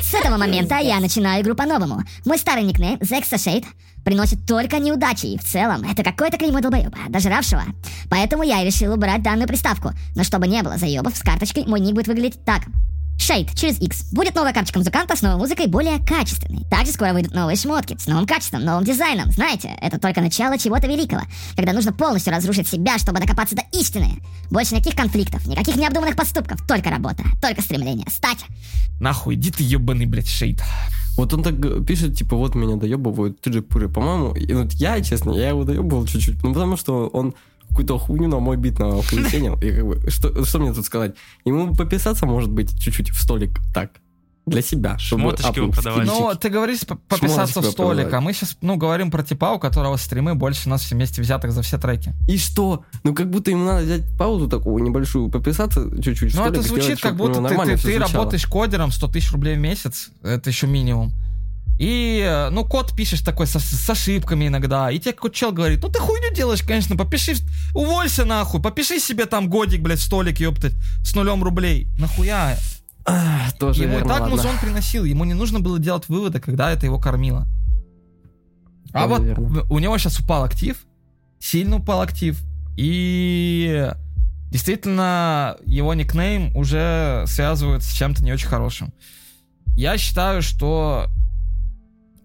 С этого момента я начинаю игру по-новому. Мой старый никнейм, Extra Shade, приносит только неудачи, и в целом это какой-то клеймо долбоеба, дожравшего. Поэтому я и решил убрать данную приставку. Но чтобы не было заебов с карточкой, мой ник будет выглядеть так. Шейд через X. Будет новая карточка музыканта с новой музыкой, более качественной. Также скоро выйдут новые шмотки с новым качеством, новым дизайном. Знаете, это только начало чего-то великого, когда нужно полностью разрушить себя, чтобы докопаться до истины. Больше никаких конфликтов, никаких необдуманных поступков, только работа, только стремление стать. Нахуй, иди ты ебаный, блядь, шейд. Вот он так э, пишет, типа, вот меня доебывают, ты же пури. По-моему, и вот я, честно, я его доебывал чуть-чуть, ну потому что он какую-то хуйню на мой бит на хуетенил. И как бы, что, что мне тут сказать? Ему пописаться, может быть, чуть-чуть в столик так. Для себя. чтобы Шмоточки вы продавали. Ну, ты говоришь пописаться в столик, а мы сейчас, ну, говорим про типа, у которого стримы больше нас все вместе взятых за все треки. И что? Ну, как будто ему надо взять паузу такую небольшую, пописаться чуть-чуть. в Ну, столик это звучит сделать, как будто ну, ты, ты, ты работаешь кодером 100 тысяч рублей в месяц, это еще минимум. И, э, ну, код пишешь такой со- с, ошибками иногда, и тебе какой-то чел говорит, ну ты хуйню делаешь, конечно, попиши, уволься нахуй, попиши себе там годик, блядь, столик, ёптать, с нулем рублей. Нахуя? Ах, Тоже ему и верно, так ладно. музон приносил, ему не нужно было делать выводы, когда это его кормило. А Тоже вот верно. у него сейчас упал актив, сильно упал актив, и действительно его никнейм уже связывают с чем-то не очень хорошим. Я считаю, что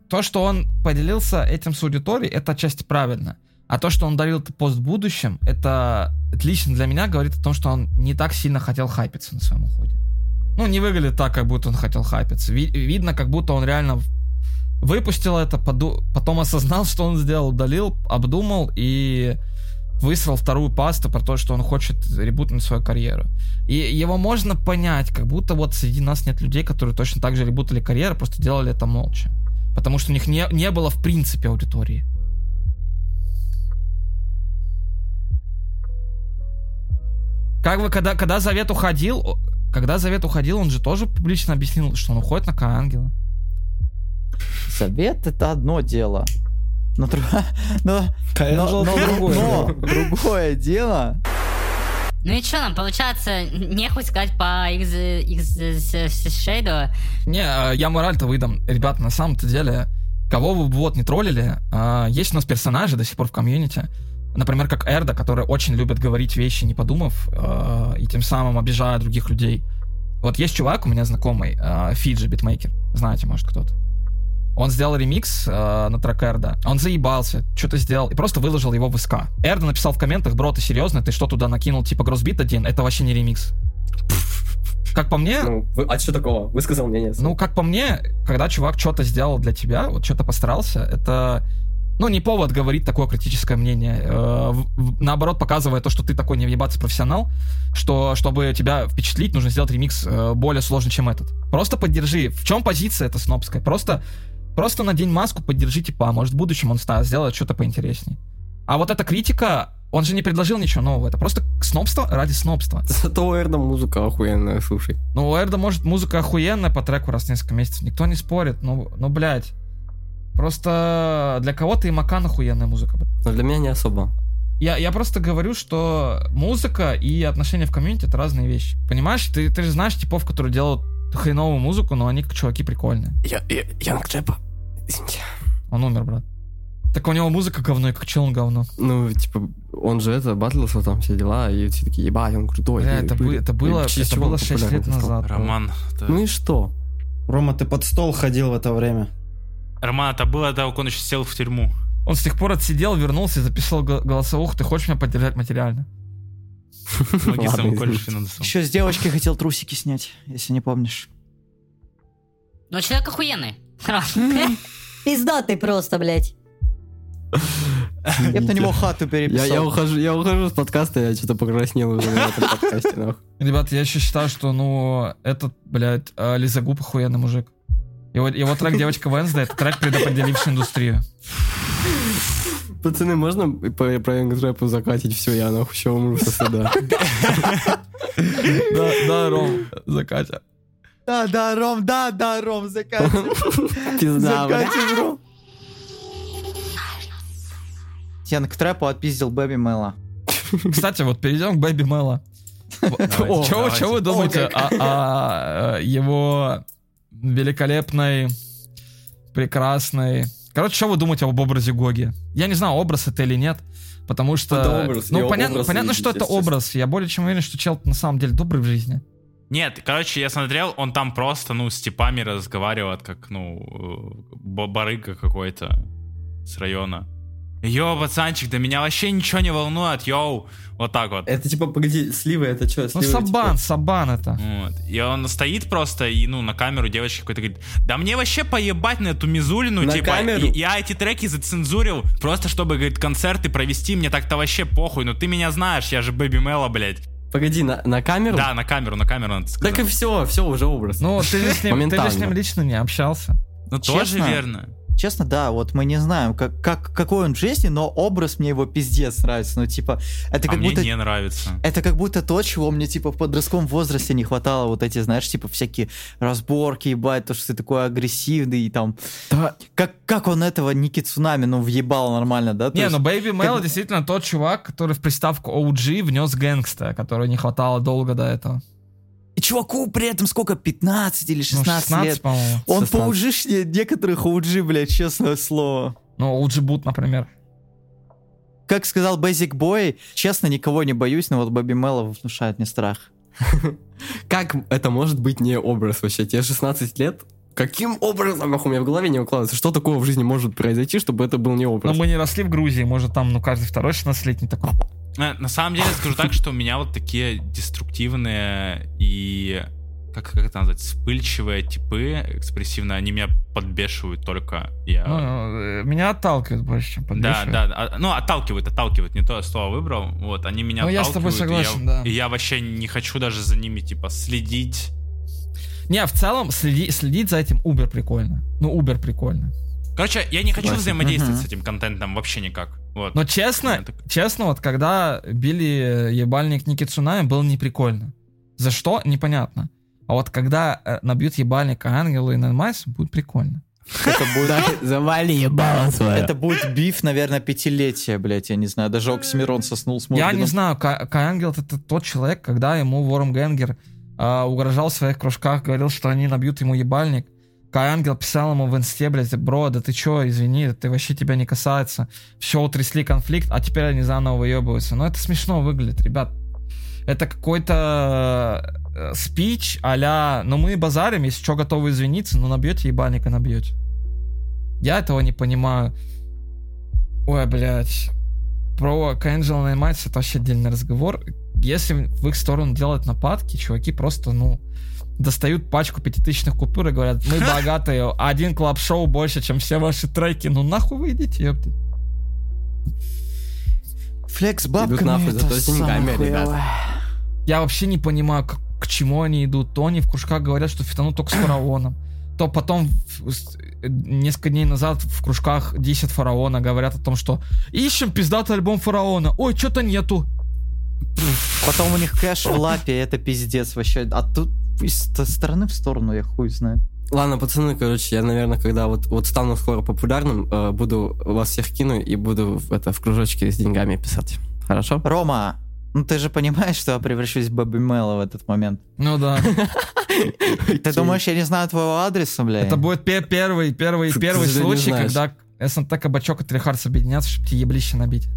то, что он поделился этим с аудиторией, это отчасти правильно. А то, что он дарил пост в будущем, это лично для меня говорит о том, что он не так сильно хотел хайпиться на своем уходе. Ну, не выглядит так, как будто он хотел хайпиться. Ви- видно, как будто он реально выпустил это, поду- потом осознал, что он сделал, удалил, обдумал и высрал вторую пасту про то, что он хочет ребутнуть свою карьеру. И его можно понять, как будто вот среди нас нет людей, которые точно так же ребутали карьеру, просто делали это молча. Потому что у них не, не было в принципе аудитории. Как бы, когда, когда Завет уходил, когда Завет уходил, он же тоже публично объяснил, что он уходит на К-ангела. Совет это одно дело. Но, но, но, но- но другое дело. Ну и что нам, получается, нехуй сказать по X, X, Шейду? Не, а, я мораль-то выдам. Ребята, на самом-то деле, кого вы вот не троллили, а, есть у нас персонажи до сих пор в комьюнити, например, как Эрда, который очень любит говорить вещи, не подумав, а, и тем самым обижая других людей. Вот есть чувак у меня знакомый, Фиджи битмейкер, знаете, может, кто-то. Он сделал ремикс э, на трек Эрда. Он заебался, что-то сделал и просто выложил его в СК. Эрда написал в комментах, бро, ты серьезно? Ты что туда накинул, типа, гроссбит один? Это вообще не ремикс. Как по мне, Ну, вы- а что такого? Высказал мнение. ну, как по мне, когда чувак что-то сделал для тебя, вот что-то постарался, это, ну, не повод говорить такое критическое мнение. Э, в- наоборот, показывая то, что ты такой не въебаться профессионал, что, чтобы тебя впечатлить, нужно сделать ремикс э, более сложный, чем этот. Просто поддержи. В чем позиция эта снобская? Просто, просто надень маску, поддержи типа, может в будущем он сделает что-то поинтереснее. А вот эта критика, Он же не предложил ничего нового, это просто снобство ради снобства. Зато у Эрда музыка охуенная, слушай. Ну, у Эрда, может, музыка охуенная по треку раз в несколько месяцев, никто не спорит, ну, ну, блядь. Просто для кого-то и Макан охуенная музыка. Но для меня не особо. Я, я просто говорю, что музыка и отношения в комьюнити это разные вещи. Понимаешь, ты, ты же знаешь типов, которые делают хреновую музыку, но они чуваки прикольные. Я, я, Янг Джепа. Извините. Он умер, брат. Так у него музыка говно, и как чел он говно. Ну, типа, он же это, батлился там, все дела, и все такие, ебать, он крутой. Бля, И это, бы- это было, и это было он 6 популярный лет стал? назад. Роман, это- Ну и что? Рома, ты под стол ходил в это время. Роман, это было как он еще сел в тюрьму. Он с тех пор отсидел, вернулся и записал го- голосовуху. Ты хочешь меня поддержать материально? Магистром колледж финансов. Еще с девочкой хотел трусики снять, если не помнишь. Ну, человек охуенный. Пиздатый просто, блядь. Я бы на него хату Я, переписал. я ухожу, я ухожу с подкаста, я что-то покраснел уже на этом подкасте, нахуй. Ребята, я еще считаю, что, ну, этот, блядь, э, Лизагуб охуенный мужик. Его, его трек «Девочка Венсда» — это трек, предопределивший индустрию. Пацаны, можно по, про Янг Джепу закатить все, я нахуй еще умру со стыда. Да, да, Ром, закатя. Да, да, Ром, да, да, Ром, закатим. Пизда. Закатим, Ром. Янг Трэпу отпиздил Бэби Мэла. Кстати, вот перейдем к Бэби Мэла. Чего вы думаете о, его великолепной, прекрасной... Короче, что вы думаете об образе Гоги? Я не знаю, образ это или нет, потому что... Это образ, ну, понятно, образ понятно видите, что это образ. Я более чем уверен, что чел на самом деле добрый в жизни. Нет, короче, я смотрел, он там просто, ну, с типами разговаривает, как, ну, ба- барыга какой-то с района. Йоу, пацанчик, да меня вообще ничего не волнует, йоу. Вот так вот. Это типа, погоди, сливы, это что? Ну, Сабан, Сабан это. Вот. И он стоит просто, и, ну, на камеру девочка какой-то говорит, да мне вообще поебать на эту Мизулину, На типа, камеру? и- я эти треки зацензурил, просто чтобы, говорит, концерты провести, мне так-то вообще похуй, ну ты меня знаешь, я же Baby Melo, блядь. Погоди, на, на камеру? Да, на камеру, на камеру надо сказать. Так и все, все, уже образ. Ну, ты же с ним, ты же с Моментально. ним лично не общался. Ну, тоже верно. Честно, да, вот мы не знаем, как, как, какой он в жизни, но образ мне его пиздец нравится. Ну, типа, это а как мне будто... не нравится. Это как будто то, чего мне, типа, в подростковом возрасте не хватало. Вот эти, знаешь, типа, всякие разборки, ебать, то, что ты такой агрессивный, и там... Как, как он этого Ники Цунами, ну, въебал нормально, да? То Не, есть- ну Бэйби Мэл действительно тот чувак, который в приставку OG внес гэнгста, который не хватало долго до этого. И чуваку при этом сколько, 15 или Ну, 16, 16, лет? по-моему. Он 16. по ужишне некоторых OG, блядь, честное слово. Ну, OG Boot, например. Как сказал Basic Boy, честно, никого не боюсь, но вот Бэби Мэлла внушает мне страх. Как это может быть не образ вообще? Тебе 16 лет? Каким образом, нахуй, у меня в голове не укладывается? Что такого в жизни может произойти, чтобы это был не Но образ? мы не росли в Грузии, может там, ну, каждый второй 16-летний такой. На самом деле, скажу так, что у меня вот такие деструктивные и как, как это назвать, вспыльчивые типы экспрессивные, они меня подбешивают только. Я... Ну, э, меня отталкивает больше, чем Да, подбешивает. да, а, ну отталкивают, отталкивают, не то слово выбрал, вот, они меня Ну, я с тобой отталкивают, и согласен, я, да. И я вообще не хочу даже за ними, типа, следить. Не, в целом следи- следить за этим Uber прикольно. Ну, Uber прикольно. Короче, я не хочу Согласен. взаимодействовать Мгм. с этим контентом вообще никак. Вот. Но честно, так- честно, вот когда били ебальник Ники Цунами, было неприкольно. За что? Непонятно. А вот когда э, набьют ебальник Ангелу и Нанмайс, будет прикольно. Это будет, Завали ебало свое. это будет биф, наверное, пятилетия, блядь, я не знаю. Даже Оксимирон соснул с Я не знаю, Ка- Кай Ангел это тот человек, когда ему Вором Генгер а, угрожал в своих кружках, говорил, что они набьют ему ебальник. Ангел писал ему в инсте, блядь, бро, да ты чё, извини, ты вообще тебя не касается. Все, утрясли конфликт, а теперь они заново выебываются. Но это смешно выглядит, ребят. Это какой-то э, спич а ну мы базарим, если что, готовы извиниться, ну набьете ебальник и набьете. Я этого не понимаю. Ой, блядь. Про Кэнджел Наймайтс это вообще отдельный разговор. Если в их сторону делают нападки, чуваки просто, ну, достают пачку пятитысячных купюр и говорят, мы богатые, один клаб-шоу больше, чем все ваши треки. Ну нахуй вы идите, ёпты. Флекс Идут бабками нахуй, это зато с деньгами, самое ребята. Я вообще не понимаю, к, к чему они идут. То они в кружках говорят, что фитанут только с фараоном. то потом с- несколько дней назад в кружках 10 фараона говорят о том, что ищем пиздатый альбом фараона. Ой, что-то нету. Потом у них кэш в лапе, это пиздец вообще. А тут из ст- стороны в сторону, я хуй знает. Ладно, пацаны, короче, я, наверное, когда вот, вот стану скоро популярным, э, буду вас всех кину и буду это, в кружочке с деньгами писать. Хорошо? Рома, ну ты же понимаешь, что я превращусь в Бэби Мэла в этот момент. Ну да. Ты думаешь, я не знаю твоего адреса, бля? Это будет пе- первый, первый, первый случай, когда СНТ, Кабачок и Трихард объединятся, чтобы тебе еблище набить.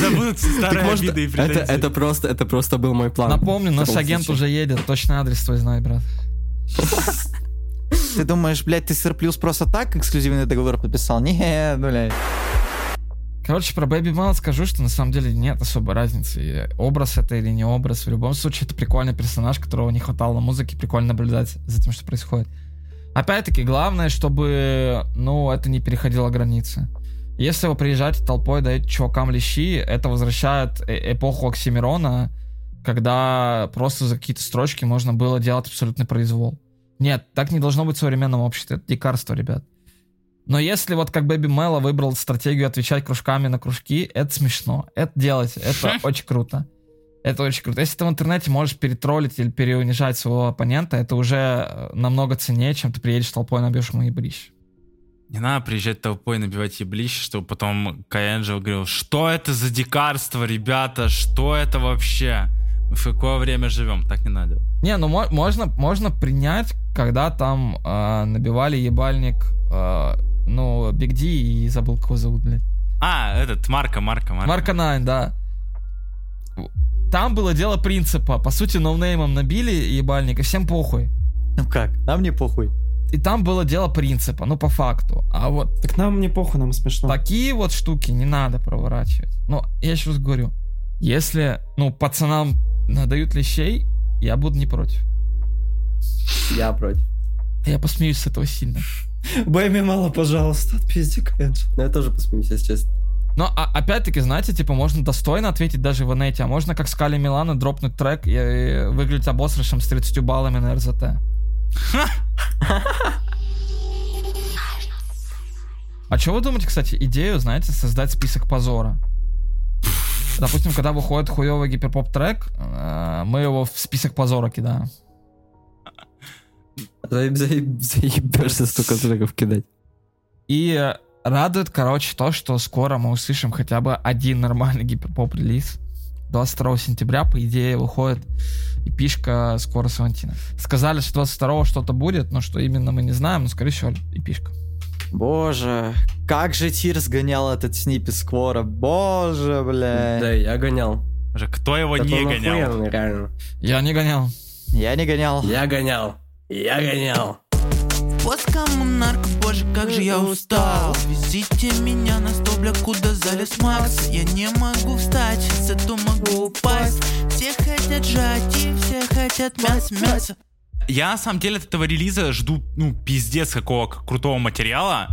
Забудут старые может, обиды и это, претензии. это просто, это просто был мой план. Напомню, наш агент уже едет, точно адрес твой знает, брат. Ты думаешь, блядь, ты Сыр Плюс просто так эксклюзивный договор подписал? Не, блядь. Короче, про Бэби Мэл скажу, что на самом деле нет особой разницы. Образ это или не образ. В любом случае, это прикольный персонаж, которого не хватало на музыке. Прикольно наблюдать за тем, что происходит. Опять-таки, главное, чтобы, ну, это не переходило границы. Если вы приезжаете толпой, даете чувакам лещи, это возвращает э- эпоху Оксимирона, когда просто за какие-то строчки можно было делать абсолютный произвол. Нет, так не должно быть в современном обществе. Это дикарство, ребят. Но если вот как Бэби Мэла выбрал стратегию отвечать кружками на кружки, это смешно. Это делать, это очень круто. Это очень круто. Если ты в интернете можешь перетроллить или переунижать своего оппонента, это уже э, намного ценнее, чем ты приедешь толпой набьешь ему ебрищ. Не надо приезжать толпой набивать еблище, чтобы потом Kai Angel говорил, что это за дикарство, ребята, что это вообще? Мы в какое время живем? Так не надо. Не, ну мо- можно, можно принять, когда там э, набивали ебальник, э, ну, Big D и забыл, кого зовут, блядь. А, этот, Марка, Марка, Марка. Марка Nine, да. Там было дело принципа. По сути, ноунеймом набили ебальник, и всем похуй. Ну как, нам не похуй. И там было дело принципа, ну, по факту. А вот Так нам не похуй, нам смешно. такие вот штуки не надо проворачивать. Ну, я еще раз говорю, если, ну, пацанам надают лещей, я буду не против. Я против. Я посмеюсь с этого сильно. Бэйми мало, пожалуйста, отпизди Кэнджи. Но я тоже посмеюсь, если честно. Но а- опять-таки, знаете, типа, можно достойно ответить даже в инете, а можно как Скали Милана дропнуть трек и, и выглядеть обосрышем с 30 баллами на РЗТ. А что вы думаете, кстати, идею, знаете, создать список позора? Допустим, когда выходит хуёвый гиперпоп трек, э, мы его в список позора кидаем. Заеб- заеб- Заебешься столько треков кидать. И радует, короче, то, что скоро мы услышим хотя бы один нормальный гиперпоп релиз. 22 сентября, по идее, выходит эпишка скоро с Валентина. Сказали, что 22 что-то будет, но что именно мы не знаем, но, скорее всего, эпишка. Боже, как же Тир сгонял этот снипет скоро. Боже, бля. Да, я гонял. Кто его Так не он гонял? охуенный, реально. Я не гонял. Я не гонял. Я гонял. Я гонял. Поскоммунарк, боже, как же я устал. Везите меня на стол, бля, куда залез Макс. Я не могу встать, зато могу упасть. Все хотят жать и все хотят мясо, мясо. Я на самом деле от этого релиза жду, ну, пиздец какого крутого материала,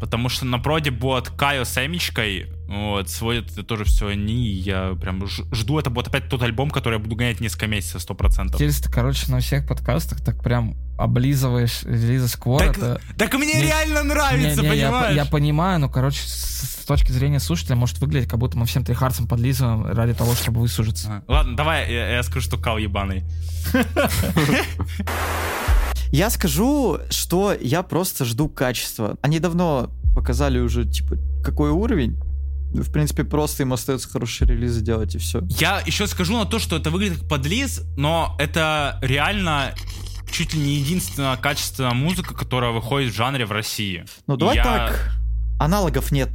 потому что на проде будет Кайо с Эмичкой, вот, сводят это тоже все они, и я прям ж- жду, это будет опять тот альбом, который я буду гонять несколько месяцев, сто процентов. Тильс, ты, короче, на всех подкастах так прям облизываешь релизы Сквора. Так, это... так мне Не- реально нравится, Не, не, я, по- понимаешь? я понимаю, но, короче, с, с точки зрения слушателя может выглядеть, как будто мы всем трихарцам подлизываем ради того, чтобы высужиться. А, Ладно, давай я, я скажу, что Кал ебаный. Я скажу, что я просто жду качества. Они давно показали уже, типа, какой уровень. В принципе, просто им остается хорошие релизы делать, и все. Я еще скажу на то, что это выглядит как подлиз, но это реально чуть ли не единственная качественная музыка, которая выходит в жанре в России. Ну, давай Я- так. Аналогов нет.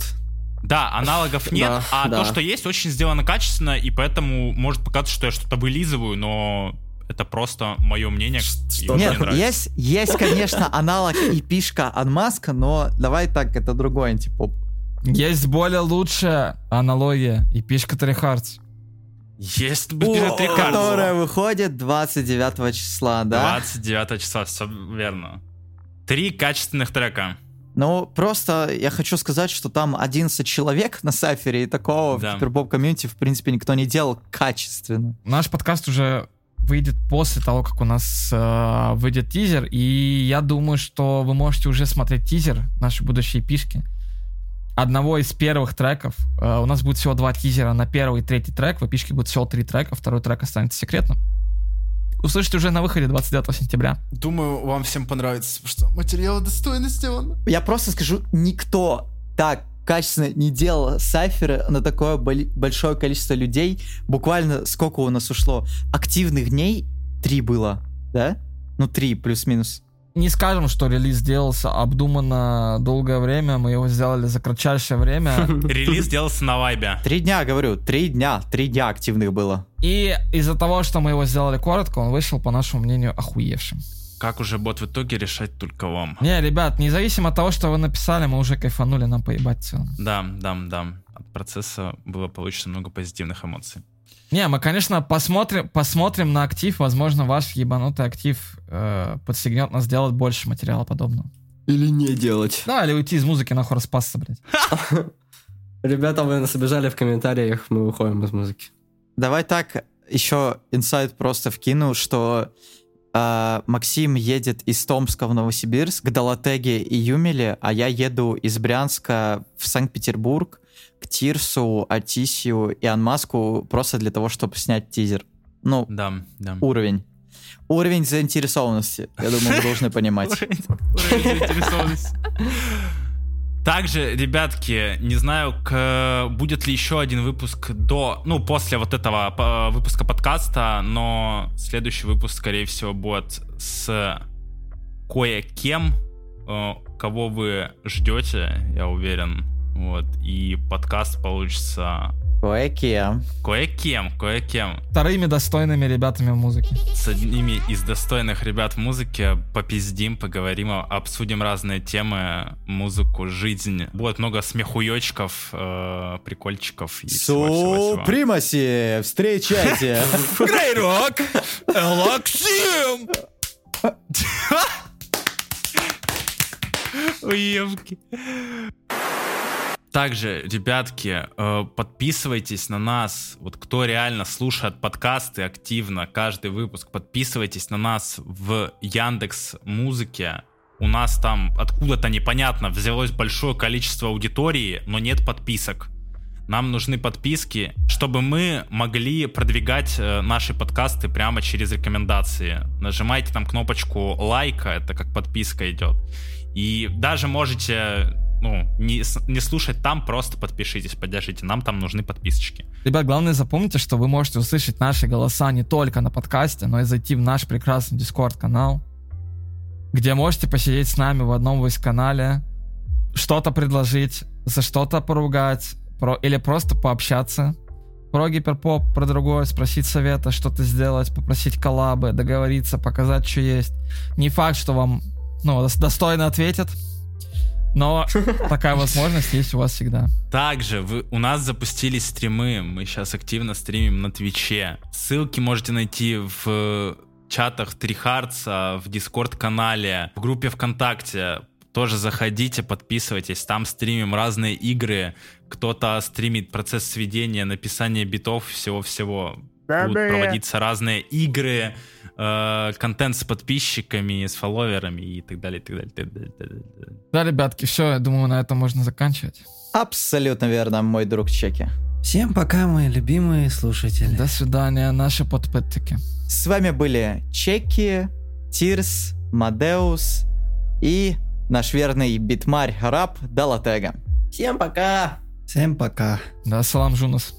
Да, аналогов нет, Да, а да. то, что есть, очень сделано качественно, и поэтому может показаться, что я что-то вылизываю, но это просто мое мнение. и что мне Нет, нравится. есть, есть, конечно, аналог и пишка Анмаска, но давай так, это другой антипоп. Есть более лучшая аналогия и пишка Трихардс. Есть О, три которая выходит 29 числа, да? 29 числа, все верно. Три качественных трека. Ну, просто я хочу сказать, что там 11 человек на Сафере, и такого Да. в гиперпоп комьюнити, в принципе, никто не делал качественно. Наш подкаст уже выйдет после того, как у нас э, выйдет тизер. И я думаю, что вы можете уже смотреть тизер нашей будущей пишки. Одного из первых треков. Э, у нас будет всего два тизера на первый и третий трек. В эпишке будет всего три трека. Второй трек останется секретным. Услышите уже на выходе 29 сентября. Думаю, вам всем понравится, потому что материал достойно сделан. Я просто скажу, никто так качественно не делал сайферы на такое большое количество людей. Буквально сколько у нас ушло? Активных дней три было, да? Ну, три плюс-минус. Не скажем, что релиз делался обдуманно долгое время. Мы его сделали за кратчайшее время. Релиз делался на вайбе. Три дня, говорю, три дня, три дня активных было. И из-за того, что мы его сделали коротко, он вышел, по нашему мнению, охуевшим. Как уже бот в итоге решать только вам. Не, ребят, независимо от того, что вы написали, мы уже кайфанули, нам поебать в целом. Да, да, да. От процесса было получено много позитивных эмоций. Не, мы, конечно, посмотрим, посмотрим на актив. Возможно, ваш ебанутый актив э, подстегнет нас делать больше материала подобного. Или не делать. Да, или уйти из музыки нахуй распасться, блядь. Ребята, вы нас обижали в комментариях, мы уходим из музыки. Давай так, еще инсайт просто вкину, что э, Максим едет из Томска в Новосибирск к Далатеге и Юмеле, а я еду из Брянска в Санкт-Петербург к Тирсу, Атисию и Анмаску просто для того, чтобы снять тизер. Ну, Да, да. уровень. Уровень заинтересованности, я думаю, вы должны понимать. Уровень заинтересованности. Также, ребятки, не знаю, к- будет ли еще один выпуск до, ну, после вот этого э, выпуска подкаста, но следующий выпуск, скорее всего, будет с кое-кем, э, кого вы ждете, я уверен. Вот, и подкаст получится Кое-кем. кое-кем, кое-кем. Вторыми достойными ребятами в музыке. С одними из достойных ребят в музыке попиздим, поговорим, обсудим разные темы, музыку, жизнь. Будет много смехуёчков, э, прикольчиков и всего-всего-всего. Супримаси, встречайте. Грейрок! Лаксим! Уебки. Также, ребятки, э, подписывайтесь на нас. Вот кто реально слушает подкасты активно, каждый выпуск, подписывайтесь на нас в Яндекс Музыке. У нас там откуда-то непонятно взялось большое количество аудитории, но нет подписок. Нам нужны подписки, чтобы мы могли продвигать э, наши подкасты прямо через рекомендации. Нажимайте там кнопочку лайка, это как подписка идет. И даже можете ну, не, не слушать там, просто подпишитесь, поддержите. Нам там нужны подписочки. Ребят, главное запомните, что вы можете услышать наши голоса не только на подкасте, но и зайти в наш прекрасный Дискорд-канал, где можете посидеть с нами в одном войс-канале, что-то предложить, за что-то поругать, про, или просто пообщаться про гиперпоп, про другое, спросить совета, что-то сделать, попросить коллабы, договориться, показать, что есть. Не факт, что вам ну, дос- достойно ответят, но такая возможность есть у вас всегда. Также вы, у нас запустились стримы. Мы сейчас активно стримим на Твиче. Ссылки можете найти в чатах Трихардса, в Дискорд-канале, в группе ВКонтакте. Тоже заходите, подписывайтесь. Там стримим разные игры. Кто-то стримит процесс сведения, написания битов, всего-всего. Будут проводиться разные игры, э, контент с подписчиками, с фолловерами и так далее, и так далее, и так далее, и так далее. Да, ребятки, все, я думаю, на этом можно заканчивать. Абсолютно верно, мой друг Чеки. Всем пока, мои любимые слушатели. До свидания, наши подпытки. С вами были Чеки, Тирс, Мадеус и наш верный битмарь раб Далатега. Всем пока! Всем пока. Да, салам, Жунас.